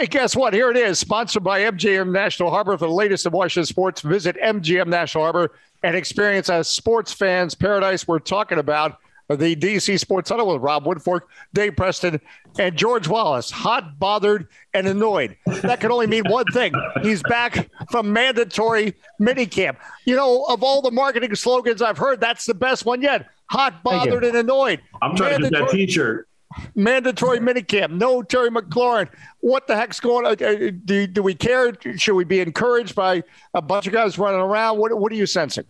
Hey, guess what? Here it is, sponsored by MGM National Harbor. For the latest in Washington sports, visit MGM National Harbor and experience a sports fans paradise. We're talking about the DC Sports Huddle with Rob Woodfork, Dave Preston, and George Wallace. Hot, bothered, and annoyed. That can only mean one thing. He's back from mandatory minicamp. You know, of all the marketing slogans I've heard, that's the best one yet. Hot, bothered, and annoyed. I'm trying mandatory, to get that T-shirt. Mandatory minicamp. No Terry McLaurin. What the heck's going on? Uh, do, do we care? Should we be encouraged by a bunch of guys running around? What, what are you sensing?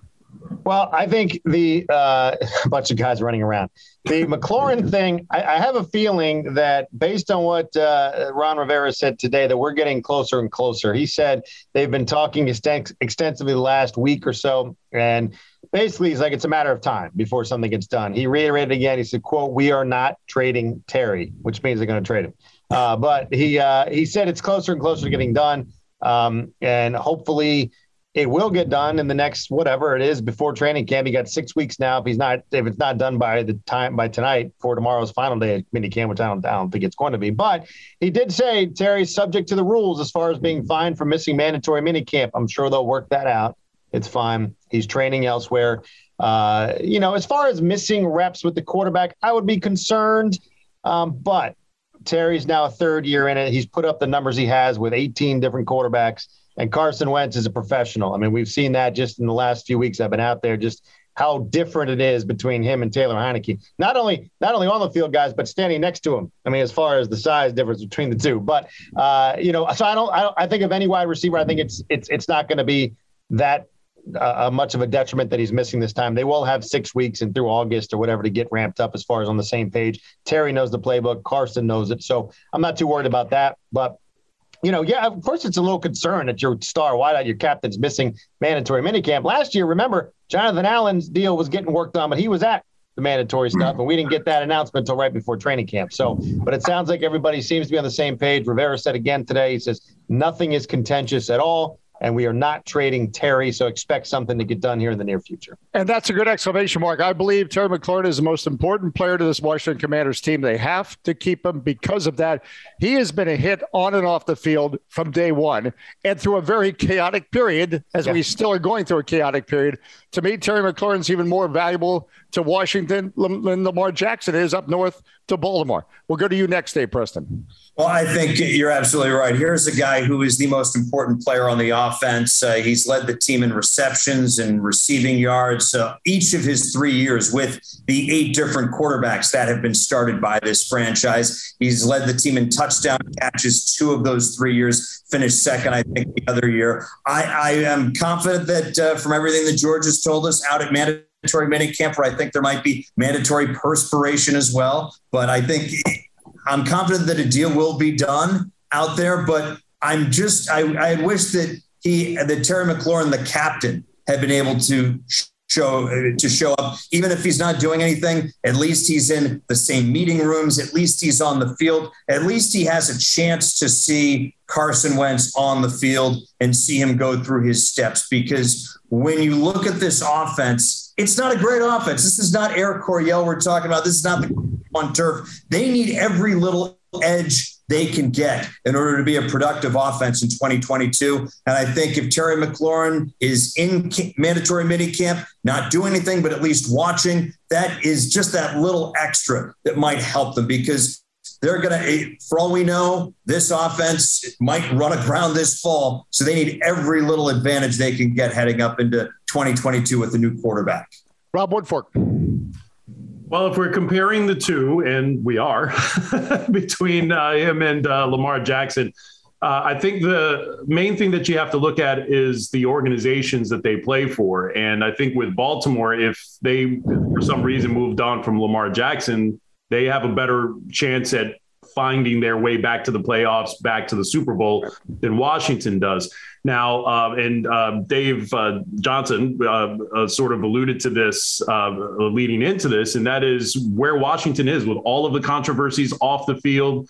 Well, I think the uh, bunch of guys running around. The McLaurin thing, I, I, have a feeling that based on what uh, Ron Rivera said today, that we're getting closer and closer. He said they've been talking extens- extensively the last week or so, and basically he's like it's a matter of time before something gets done. He reiterated again. He said, "quote We are not trading Terry," which means they're going to trade him. Uh, but he uh, he said it's closer and closer to getting done, um, and hopefully it will get done in the next whatever it is before training camp. He got six weeks now. If he's not, if it's not done by the time by tonight for tomorrow's final day of mini camp, which I don't, I don't think it's going to be. But he did say Terry's subject to the rules as far as being fined for missing mandatory mini camp. I'm sure they'll work that out. It's fine. He's training elsewhere. Uh, you know, as far as missing reps with the quarterback, I would be concerned. Um, but Terry's now a third year in it. He's put up the numbers he has with 18 different quarterbacks. And Carson Wentz is a professional. I mean, we've seen that just in the last few weeks I've been out there, just how different it is between him and Taylor Heinicke. Not only not only on the field, guys, but standing next to him. I mean, as far as the size difference between the two. But uh, you know, so I don't, I don't I think of any wide receiver, I think it's it's it's not going to be that uh, much of a detriment that he's missing this time. They will have six weeks and through August or whatever to get ramped up as far as on the same page. Terry knows the playbook. Carson knows it. So I'm not too worried about that. But you know, yeah, of course it's a little concern that your star wideout, your captain's missing mandatory minicamp. Last year, remember, Jonathan Allen's deal was getting worked on, but he was at the mandatory stuff, and we didn't get that announcement until right before training camp. So, but it sounds like everybody seems to be on the same page. Rivera said again today, he says nothing is contentious at all and we are not trading Terry. So expect something to get done here in the near future. And that's a good exclamation mark. I believe Terry McLaurin is the most important player to this Washington Commanders team. They have to keep him because of that. He has been a hit on and off the field from day one and through a very chaotic period, as yeah. we still are going through a chaotic period. To me, Terry McLaurin's even more valuable to Washington than Lamar Jackson is up north to Baltimore. We'll go to you next, Dave Preston. Well, I think you're absolutely right. Here's a guy who is the most important player on the offense. Uh, he's led the team in receptions and receiving yards uh, each of his three years with the eight different quarterbacks that have been started by this franchise. He's led the team in touchdown catches two of those three years, finished second, I think, the other year. I, I am confident that uh, from everything that George has told us out at mandatory minicamp, where I think there might be mandatory perspiration as well. But I think I'm confident that a deal will be done out there, but I'm just I, I wish that he the Terry McLaurin, the captain, had been able to show to show up. Even if he's not doing anything at least he's in the same meeting rooms. At least he's on the field. At least he has a chance to see Carson Wentz on the field and see him go through his steps. Because when you look at this offense it's not a great offense. This is not Air Coryell we're talking about. This is not the on turf. They need every little edge they can get in order to be a productive offense in 2022. And I think if Terry McLaurin is in mandatory mini camp, not doing anything, but at least watching, that is just that little extra that might help them because they're going to, eh, for all we know, this offense might run aground this fall. So they need every little advantage they can get heading up into 2022 with the new quarterback. Rob Woodfork. Well, if we're comparing the two, and we are, between uh, him and uh, Lamar Jackson, uh, I think the main thing that you have to look at is the organizations that they play for. And I think with Baltimore, if they, for some reason, moved on from Lamar Jackson, they have a better chance at finding their way back to the playoffs, back to the Super Bowl than Washington does. Now, uh, and uh, Dave uh, Johnson uh, uh, sort of alluded to this uh, leading into this, and that is where Washington is with all of the controversies off the field,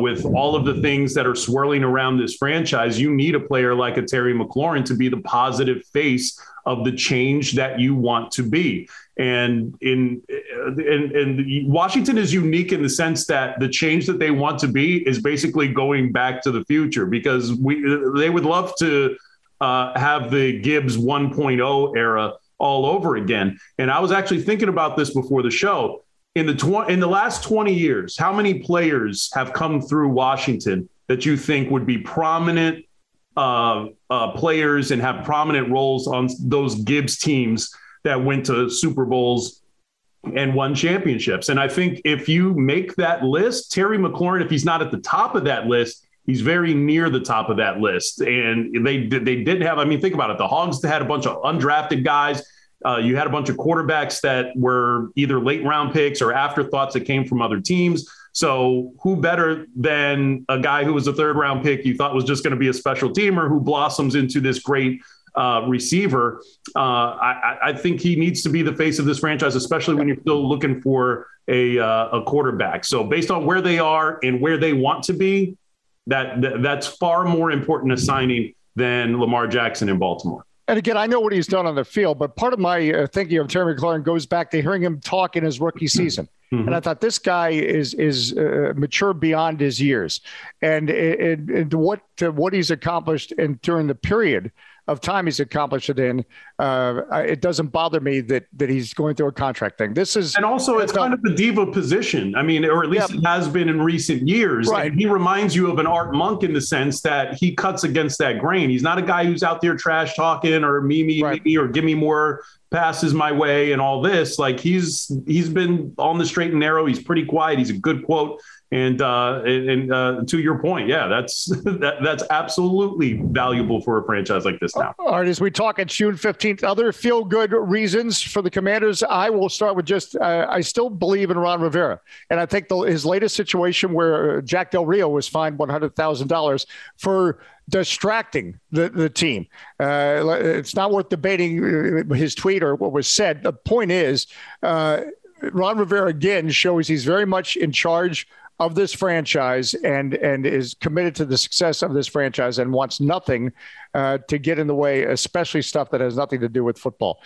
with all of the things that are swirling around this franchise. You need a player like a Terry McLaurin to be the positive face of the change that you want to be. And in and, and Washington is unique in the sense that the change that they want to be is basically going back to the future because we they would love to uh, have the Gibbs 1.0 era all over again. And I was actually thinking about this before the show. In the tw- in the last 20 years, how many players have come through Washington that you think would be prominent uh, uh, players and have prominent roles on those Gibbs teams that went to Super Bowls and won championships? And I think if you make that list, Terry McLaurin, if he's not at the top of that list, he's very near the top of that list. And they they didn't have. I mean, think about it. The Hogs had a bunch of undrafted guys. Uh, you had a bunch of quarterbacks that were either late round picks or afterthoughts that came from other teams. So who better than a guy who was a third round pick you thought was just going to be a special teamer who blossoms into this great uh, receiver? Uh, I, I, think he needs to be the face of this franchise, especially when you're still looking for a, uh, a quarterback. So based on where they are and where they want to be, that, that that's far more important a signing than Lamar Jackson in Baltimore. And again, I know what he's done on the field, but part of my uh, thinking of Terry McLaurin goes back to hearing him talk in his rookie season. Mm-hmm. And I thought this guy is is uh, mature beyond his years, and, and, and what what he's accomplished and during the period of time he's accomplished it in, uh, it doesn't bother me that that he's going through a contract thing. This is and also it's kind of a diva position. I mean, or at least yeah. it has been in recent years. Right. He reminds you of an Art Monk in the sense that he cuts against that grain. He's not a guy who's out there trash talking or me me right. me or give me more passes my way and all this. Like he's he's been on the straight and narrow. He's pretty quiet. He's a good quote. And uh, and, uh, to your point, yeah, that's that, that's absolutely valuable for a franchise like this now. All right, as we talk at June fifteenth, other feel good reasons for the Commanders. I will start with just uh, I still believe in Ron Rivera, and I think the, his latest situation where Jack Del Rio was fined one hundred thousand dollars for distracting the, the team. Uh, it's not worth debating uh, his tweet or what was said. The point is, uh, Ron Rivera again shows he's very much in charge of this franchise and and is committed to the success of this franchise and wants nothing uh, to get in the way, especially stuff that has nothing to do with football.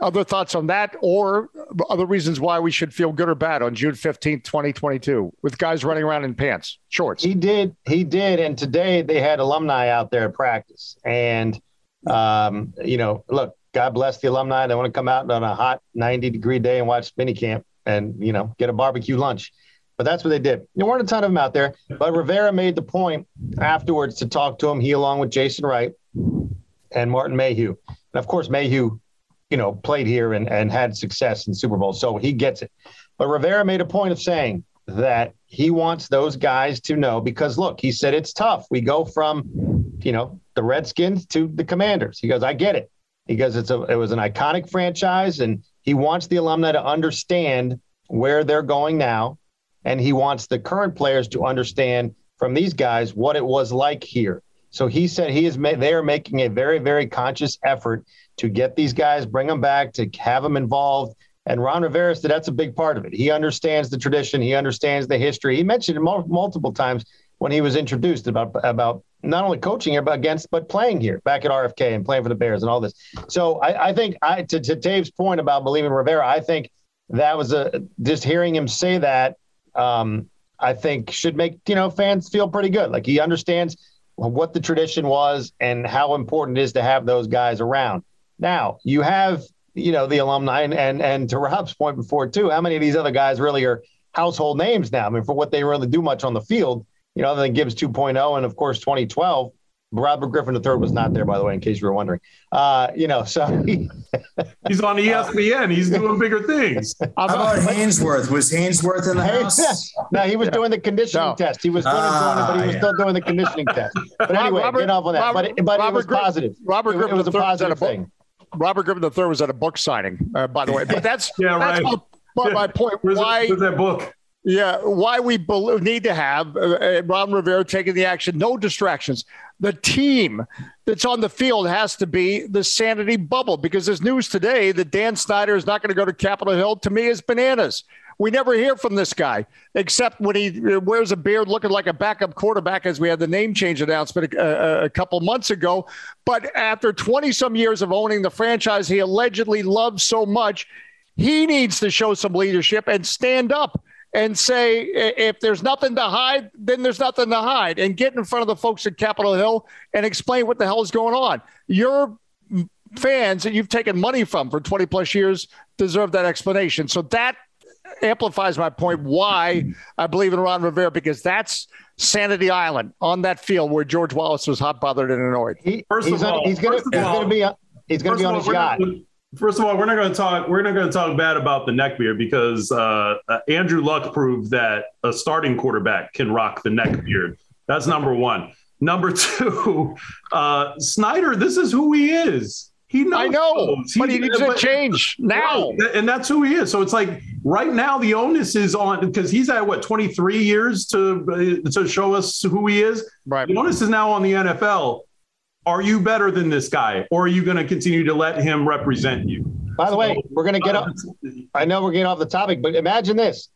Other thoughts on that, or other reasons why we should feel good or bad on June fifteenth, twenty twenty two, with guys running around in pants, shorts. He did, he did, and today they had alumni out there at practice, and um, you know, look, God bless the alumni. They want to come out on a hot ninety degree day and watch minicamp and you know get a barbecue lunch. But that's what they did. There weren't a ton of them out there, but Rivera made the point afterwards to talk to him. He, along with Jason Wright and Martin Mayhew, and of course Mayhew, you know, played here and, and had success in Super Bowl, so he gets it. But Rivera made a point of saying that he wants those guys to know because look, he said it's tough. We go from, you know, the Redskins to the Commanders. He goes, I get it. He goes, it's a it was an iconic franchise, and he wants the alumni to understand where they're going now and he wants the current players to understand from these guys what it was like here. So he said he is ma- they are making a very very conscious effort to get these guys, bring them back, to have them involved. And Ron Rivera said that's a big part of it. He understands the tradition, he understands the history. He mentioned it mul- multiple times when he was introduced about about not only coaching here but against but playing here back at RFK and playing for the Bears and all this. So I, I think I to, to Dave's point about believing Rivera, I think that was a just hearing him say that um, I think should make you know fans feel pretty good. Like he understands what the tradition was and how important it is to have those guys around. Now you have you know the alumni and and, and to Rob's point before too. How many of these other guys really are household names now? I mean, for what they really do much on the field, you know, other than Gibbs 2.0 and of course 2012. Robert Griffin III was not there, by the way, in case you were wondering. Uh, you know, so he's on ESPN. He's doing bigger things. How about Haynesworth? Was Haynesworth in the house? Yeah. no, he was doing the conditioning no. test. He was doing uh, it, but he was yeah. still doing the conditioning test. But anyway, Robert, get off on that. Robert, but, but Robert, it was positive. Robert Griffin it was a positive thing. Robert Griffin III was at a book signing, uh, by the way. But that's yeah, that's right. my, my point. Where's Why? Where's that book? Yeah, why we need to have uh, uh, Ron Rivera taking the action, no distractions. The team that's on the field has to be the sanity bubble because there's news today that Dan Snyder is not going to go to Capitol Hill. To me, is bananas. We never hear from this guy except when he wears a beard looking like a backup quarterback, as we had the name change announcement a, a, a couple months ago. But after 20 some years of owning the franchise he allegedly loves so much, he needs to show some leadership and stand up and say, if there's nothing to hide, then there's nothing to hide, and get in front of the folks at Capitol Hill and explain what the hell is going on. Your fans that you've taken money from for 20 plus years deserve that explanation. So that amplifies my point why I believe in Ron Rivera because that's Sanity Island on that field where George Wallace was hot, bothered, and annoyed. He, he's, on, he's going to be he's going to be on his yacht. First of all, we're not going to talk. We're not going to talk bad about the neck beard because uh, uh, Andrew Luck proved that a starting quarterback can rock the neck beard. That's number one. Number two, uh, Snyder. This is who he is. He knows. I know, but he needs to change now, right, and that's who he is. So it's like right now the onus is on because he's at what 23 years to uh, to show us who he is. Right. The onus is now on the NFL are you better than this guy or are you going to continue to let him represent you? By the so, way we're going to get uh, up i know we're getting off the topic but imagine this.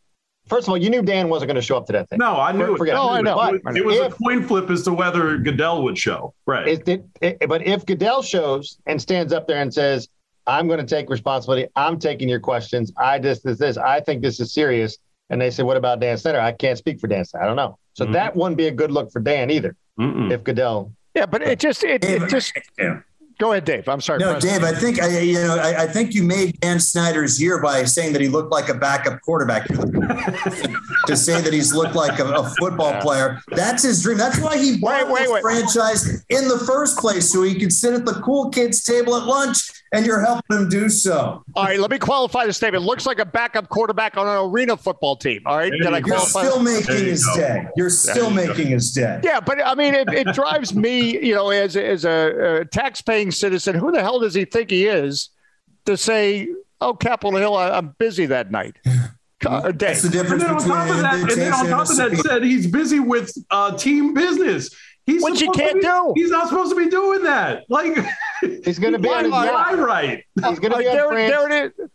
First of all you knew dan wasn't going to show up to that thing. No i knew Forget it. no i know. But it was if, a coin flip as to whether goodell would show right. It, it, it, but if goodell shows and stands up there and says i'm going to take responsibility i'm taking your questions i just this this i think this is serious and they say what about dan snyder i can't speak for dan snyder i don't know. So mm-hmm. that wouldn't be a good look for dan either Mm-mm. if goodell yeah, but it just it, it just yeah. Go ahead, Dave. I'm sorry. No, Dave. I think I, you know. I, I, think you made Dan Snyder's year by saying that he looked like a backup quarterback. to say that he's looked like a, a football yeah. player, that's his dream. That's why he bought wait, wait, wait. franchise in the first place, so he could sit at the cool kids table at lunch and you're helping him do so. All right, let me qualify the statement. Looks like a backup quarterback on an arena football team. All right, Did I You're still making you his go. day. You're still you making go. his day. Yeah, but I mean, it, it drives me, you know, as as a, a tax-paying citizen, who the hell does he think he is to say, "Oh, Capitol Hill, I, am busy that night." That's the difference and then on top of that, and then on top of that, said he's busy with uh, team business. He's Which you can't be, do. He's not supposed to be doing that. Like he's going to be on his yacht. Right. He's going to be on there, France. There it is.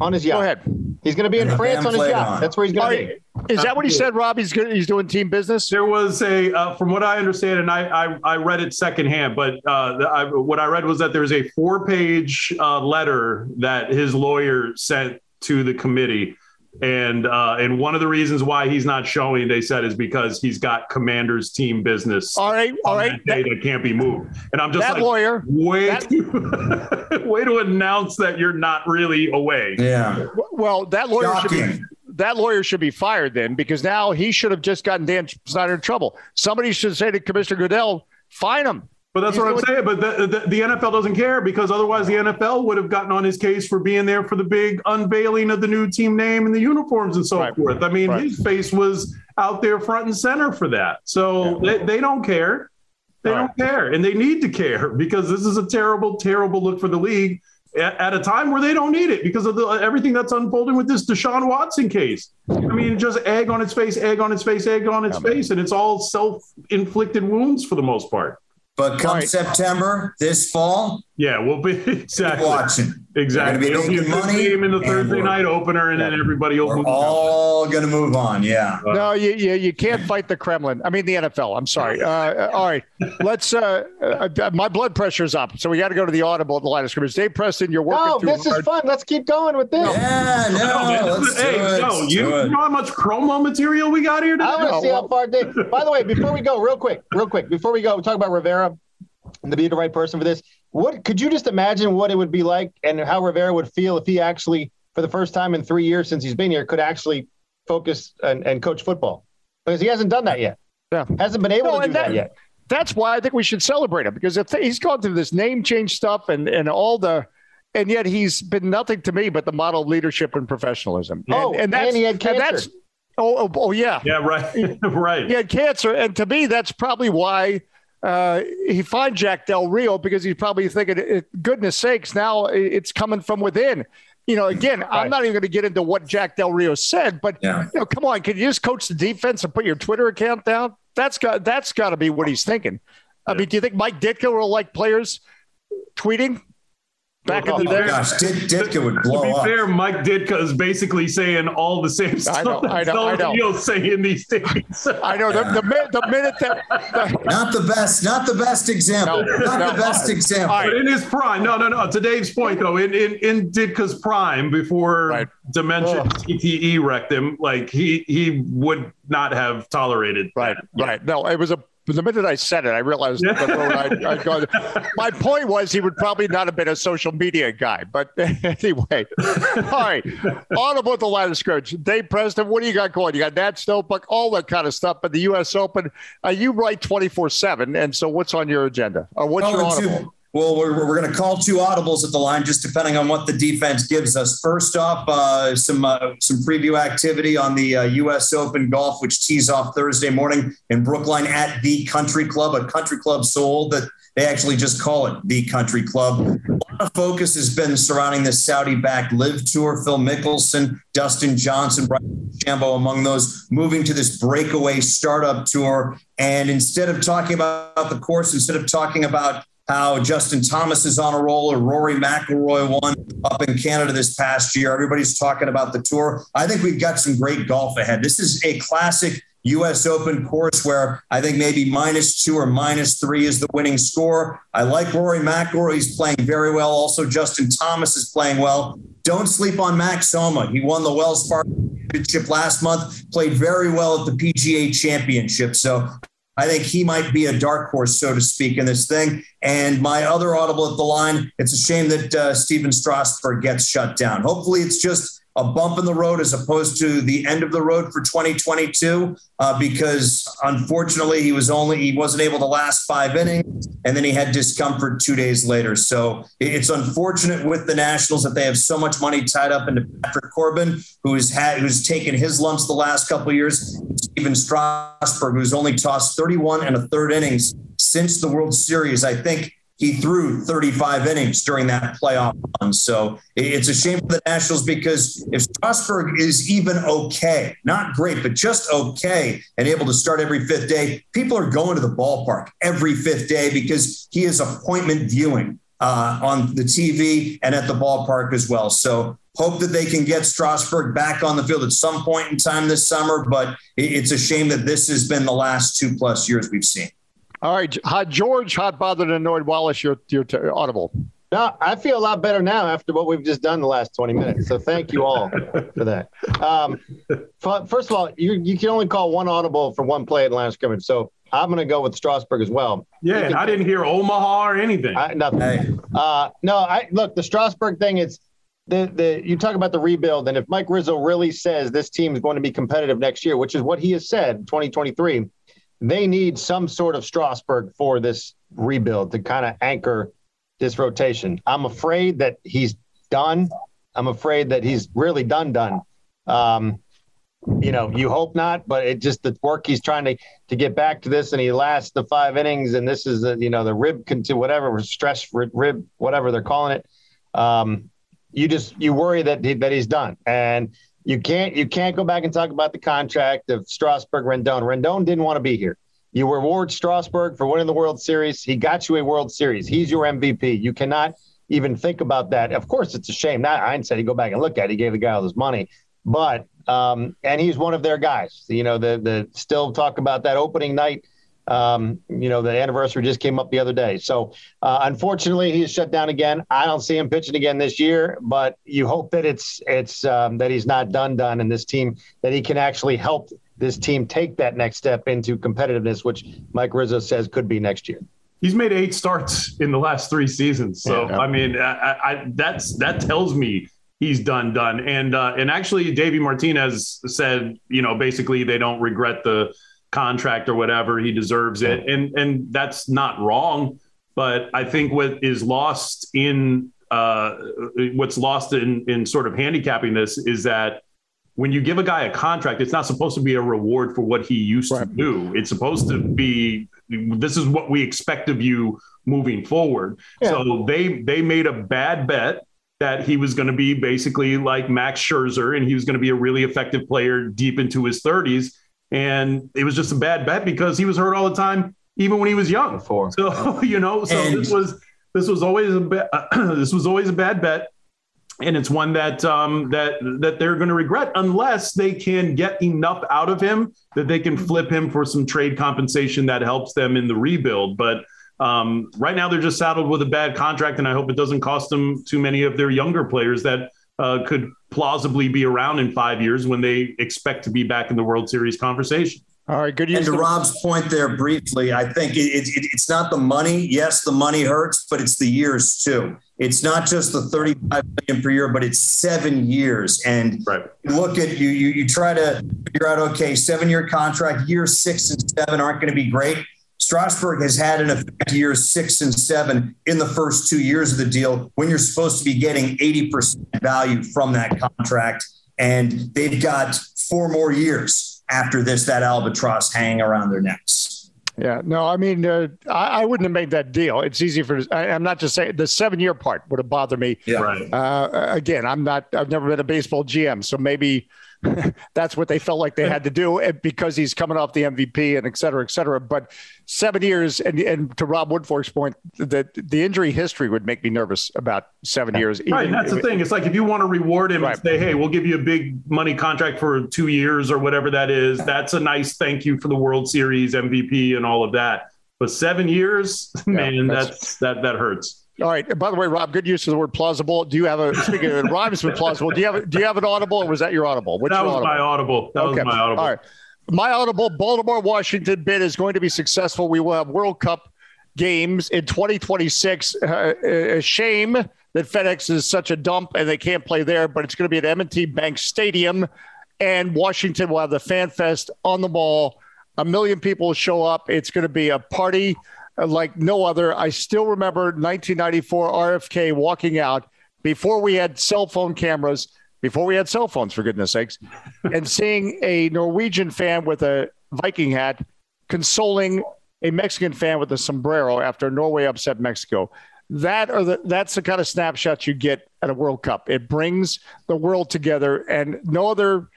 On his yacht. Go ahead. He's going to be in France on his yacht. On. That's where he's going to be. Is that what he said, Rob? He's good. He's doing team business. There was a, uh, from what I understand, and I I, I read it secondhand, but uh, I, what I read was that there was a four-page uh, letter that his lawyer sent to the committee and uh, and one of the reasons why he's not showing, they said, is because he's got Commanders team business. All right, all right, that, that can't be moved. And I'm just that like, lawyer, way that, to way to announce that you're not really away. Yeah. Well, that lawyer Shocking. should be that lawyer should be fired then because now he should have just gotten Dan Snyder in trouble. Somebody should say to Commissioner Goodell, fine him. But that's He's what I'm saying. But the, the, the, NFL doesn't care because otherwise the NFL would have gotten on his case for being there for the big unveiling of the new team name and the uniforms and so right. forth. I mean, right. his face was out there front and center for that. So yeah. they, they don't care. They All don't right. care. And they need to care because this is a terrible, terrible look for the league at, at a time where they don't need it because of the, everything that's unfolding with this Deshaun Watson case. I mean, just egg on its face, egg on its face, egg on its yeah, face. And it's all self inflicted wounds for the most part. But come right. September, this fall, yeah, we'll be exactly watching. Exactly. It'll be money game in the Thursday night opener, and yeah. then everybody will. We're all going to move on. Yeah. Uh, no, you, you you can't fight the Kremlin. I mean the NFL. I'm sorry. Uh, all right, let's. Uh, uh, my blood pressure's up, so we got to go to the audible at the line of scrimmage. Dave Preston, you're working. No, this hard. is fun. Let's keep going with this. Yeah, no. no hey, no, you, you, know how much chromo material we got here today? I want to see how far Dave. By the way, before we go, real quick, real quick, before we go, we talk about Rivera to be the right person for this. What could you just imagine what it would be like and how Rivera would feel if he actually, for the first time in three years since he's been here, could actually focus and, and coach football because he hasn't done that yet. Yeah, hasn't been able no, to do that, that, yet. That's why I think we should celebrate him because if he's gone through this name change stuff and and all the. And yet he's been nothing to me but the model of leadership and professionalism. Oh, and, that's, and he had cancer. that's oh, oh, oh yeah, yeah, right, right. He had cancer, and to me, that's probably why uh, he fined Jack Del Rio because he's probably thinking, goodness sakes, now it's coming from within. You know, again, right. I'm not even going to get into what Jack Del Rio said, but yeah. you know, come on, can you just coach the defense and put your Twitter account down? That's got that's got to be what he's thinking. I mean, do you think Mike Ditka will like players tweeting? Back oh in the day, gosh, Ditka would blow To be up. fair, Mike Ditka is basically saying all the same stuff. I know, I know, I know. You'll say in these things. I know the, the, minute, the minute that the, Not the best, not the best example. No, not no. the best example. All right. But in his prime, no, no, no. To Dave's point, though, in in, in Ditka's prime, before Right. dementia Ugh. CTE wrecked him, like he he would not have tolerated. right, that. right. No, it was a. But the minute I said it, I realized the road I'd, I'd gone. My point was he would probably not have been a social media guy, but anyway. All right, audible about the line of scrimmage. Dave Preston, what do you got going? You got Nat Snowbuck, all that kind of stuff. But the U.S. Open, uh, you write twenty four seven, and so what's on your agenda? Or what's your audible? Well, we're, we're going to call two audibles at the line, just depending on what the defense gives us. First off, uh, some uh, some preview activity on the uh, U.S. Open golf, which tees off Thursday morning in Brookline at the Country Club, a country club soul that they actually just call it the Country Club. A lot of focus has been surrounding the Saudi-backed LIV Tour. Phil Mickelson, Dustin Johnson, Brian Shambo among those moving to this breakaway startup tour. And instead of talking about the course, instead of talking about how Justin Thomas is on a roll or Rory McIlroy won up in Canada this past year. Everybody's talking about the tour. I think we've got some great golf ahead. This is a classic U.S. Open course where I think maybe minus two or minus three is the winning score. I like Rory McIlroy. He's playing very well. Also, Justin Thomas is playing well. Don't sleep on Max Homa. He won the Wells Fargo Championship last month, played very well at the PGA Championship. So I think he might be a dark horse, so to speak, in this thing. And my other audible at the line, it's a shame that uh, Stephen Strasburg gets shut down. Hopefully, it's just a bump in the road as opposed to the end of the road for 2022, uh, because unfortunately, he was only he wasn't able to last five innings, and then he had discomfort two days later. So it's unfortunate with the Nationals that they have so much money tied up into Patrick Corbin, who's had who's taken his lumps the last couple years. Stephen Strasburg, who's only tossed 31 and a third innings since the World Series. I think he threw 35 innings during that playoff run. So it's a shame for the Nationals because if Strasburg is even okay, not great, but just okay, and able to start every fifth day, people are going to the ballpark every fifth day because he is appointment viewing uh, on the TV and at the ballpark as well. So hope that they can get Strasburg back on the field at some point in time this summer. But it's a shame that this has been the last two plus years we've seen. All right, hot George, hot bothered and annoyed Wallace, your your t- audible. No, I feel a lot better now after what we've just done the last 20 minutes. So thank you all for that. Um, f- first of all, you, you can only call one audible for one play at last scrimmage. So I'm going to go with Strasburg as well. Yeah, and I didn't hear Omaha or anything. I, nothing. Hey. Uh, no, I look the Strasburg thing. It's the the you talk about the rebuild, and if Mike Rizzo really says this team is going to be competitive next year, which is what he has said, 2023, they need some sort of Strasburg for this rebuild to kind of anchor this rotation. I'm afraid that he's done. I'm afraid that he's really done done. Um, you know, you hope not, but it just the work he's trying to to get back to this, and he lasts the five innings, and this is the you know the rib conti- whatever stress rib whatever they're calling it. Um, you just you worry that he, that he's done, and you can't you can't go back and talk about the contract of Strasburg Rendon. Rendon didn't want to be here. You reward Strasburg for winning the World Series. He got you a World Series. He's your MVP. You cannot even think about that. Of course, it's a shame. Not I said you go back and look at it. He gave the guy all this money, but um, and he's one of their guys. You know, the the still talk about that opening night. Um, you know, the anniversary just came up the other day. So uh, unfortunately, he's shut down again. I don't see him pitching again this year, but you hope that it's it's um, that he's not done done, in this team that he can actually help this team take that next step into competitiveness, which Mike Rizzo says could be next year. He's made eight starts in the last three seasons. So Yeah. I mean, I, I, that's that tells me he's done done. And uh, and actually, Davey Martinez said, you know, basically they don't regret the contract or whatever. He deserves it, and and that's not wrong. But I think what is lost in uh, what's lost in in sort of handicapping this is that when you give a guy a contract, it's not supposed to be a reward for what he used to do. It's supposed to be this is what we expect of you moving forward. Yeah. So they they made a bad bet that he was going to be basically like Max Scherzer and he was going to be a really effective player deep into his 30s. And it was just a bad bet because he was hurt all the time, even when he was young. Before. So, you know, so And- this was this was always a uh, this was always a bad bet and it's one that um, that that they're going to regret unless they can get enough out of him that they can flip him for some trade compensation that helps them in the rebuild. But um, right now, they're just saddled with a bad contract, and I hope it doesn't cost them too many of their younger players that uh, could plausibly be around in five years when they expect to be back in the World Series conversation. All right, good. And to Rob's point there briefly, I think it, it, it's not the money. Yes, the money hurts, but it's the years too. It's not just the 35 million per year, but it's seven years. And right. look at you, you, you try to figure out, okay, seven year contract, year six and seven aren't going to be great. Strasburg has had an effect years six and seven in the first two years of the deal when you're supposed to be getting 80% value from that contract. And they've got four more years after this that albatross hanging around their necks. Yeah, no, I mean, uh, I, I, wouldn't have made that deal. It's easy for. I, am not just saying the seven year part would have bothered me. Yeah, right. Uh, again, I'm not. I've never been a baseball GM, so maybe that's what they felt like they had to do because he's coming off the MVP and et cetera, et cetera. But seven years, and, and to Rob Woodfork's point, that the injury history would make me nervous about seven years. Right. Even, that's the thing. It's like if you want to reward him right. and say, hey, we'll give you a big money contract for two years or whatever that is, that's a nice thank you for the World Series MVP and all of that. But seven years, yeah, man, that's, that's that that hurts. All right. By the way, Rob, good use of the word plausible. Do you have a speaking of rhymes with plausible? Do you have do you have an audible, or was that your audible? What's that was audible? my audible. That okay. was my audible. All right. My audible Baltimore Washington bid is going to be successful. We will have World Cup games in 2026. Uh, a shame that FedEx is such a dump and they can't play there, but it's going to be at M&T Bank Stadium, and Washington will have the Fan Fest on the mall. A million people will show up. It's going to be a party Uh, like no other. I still remember 1994 RFK walking out before we had cell phone cameras, before we had cell phones, for goodness sakes, and seeing a Norwegian fan with a Viking hat consoling a Mexican fan with a sombrero after Norway upset Mexico. That or the, that's the kind of snapshots you get at a World Cup. It brings the world together, and no other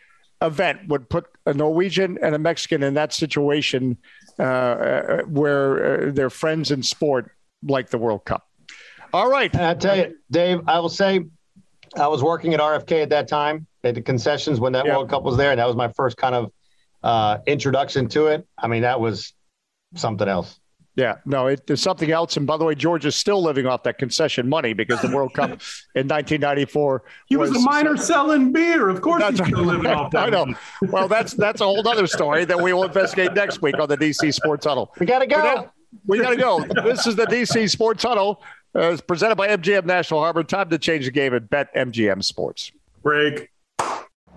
event would put a Norwegian and a Mexican in that situation uh, uh, where uh, they're friends in sport like the World Cup. All right. And I tell you, Dave, I will say I was working at RFK at that time at the concessions when that World Cup was there. And that was my first kind of uh, introduction to it. I mean, that was something else. Yeah, no, it, there's something else. And by the way, George is still living off that concession money because the World Cup in 1994. He was, was a miner selling beer. Of course, he's still living off that. I know. Well, that's that's a whole other story that we will investigate next week on the DC Sports Huddle. We got to go. we got to go. This is the DC Sports Huddle. Uh, it's presented by MGM National Harbor. Time to change the game at Bet MGM Sports. Break.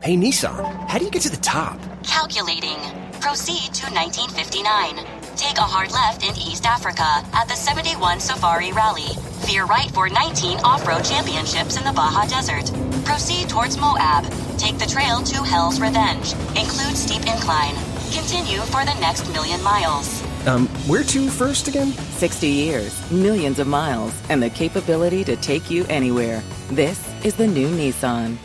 Hey, Nissan, how do you get to the top? Calculating. Proceed to 1959. Take a hard left in East Africa at the 71 Safari Rally. Veer right for 19 off road championships in the Baja Desert. Proceed towards Moab. Take the trail to Hell's Revenge. Include steep incline. Continue for the next million miles. Um, where to first again? 60 years, millions of miles, and the capability to take you anywhere. This is the new Nissan.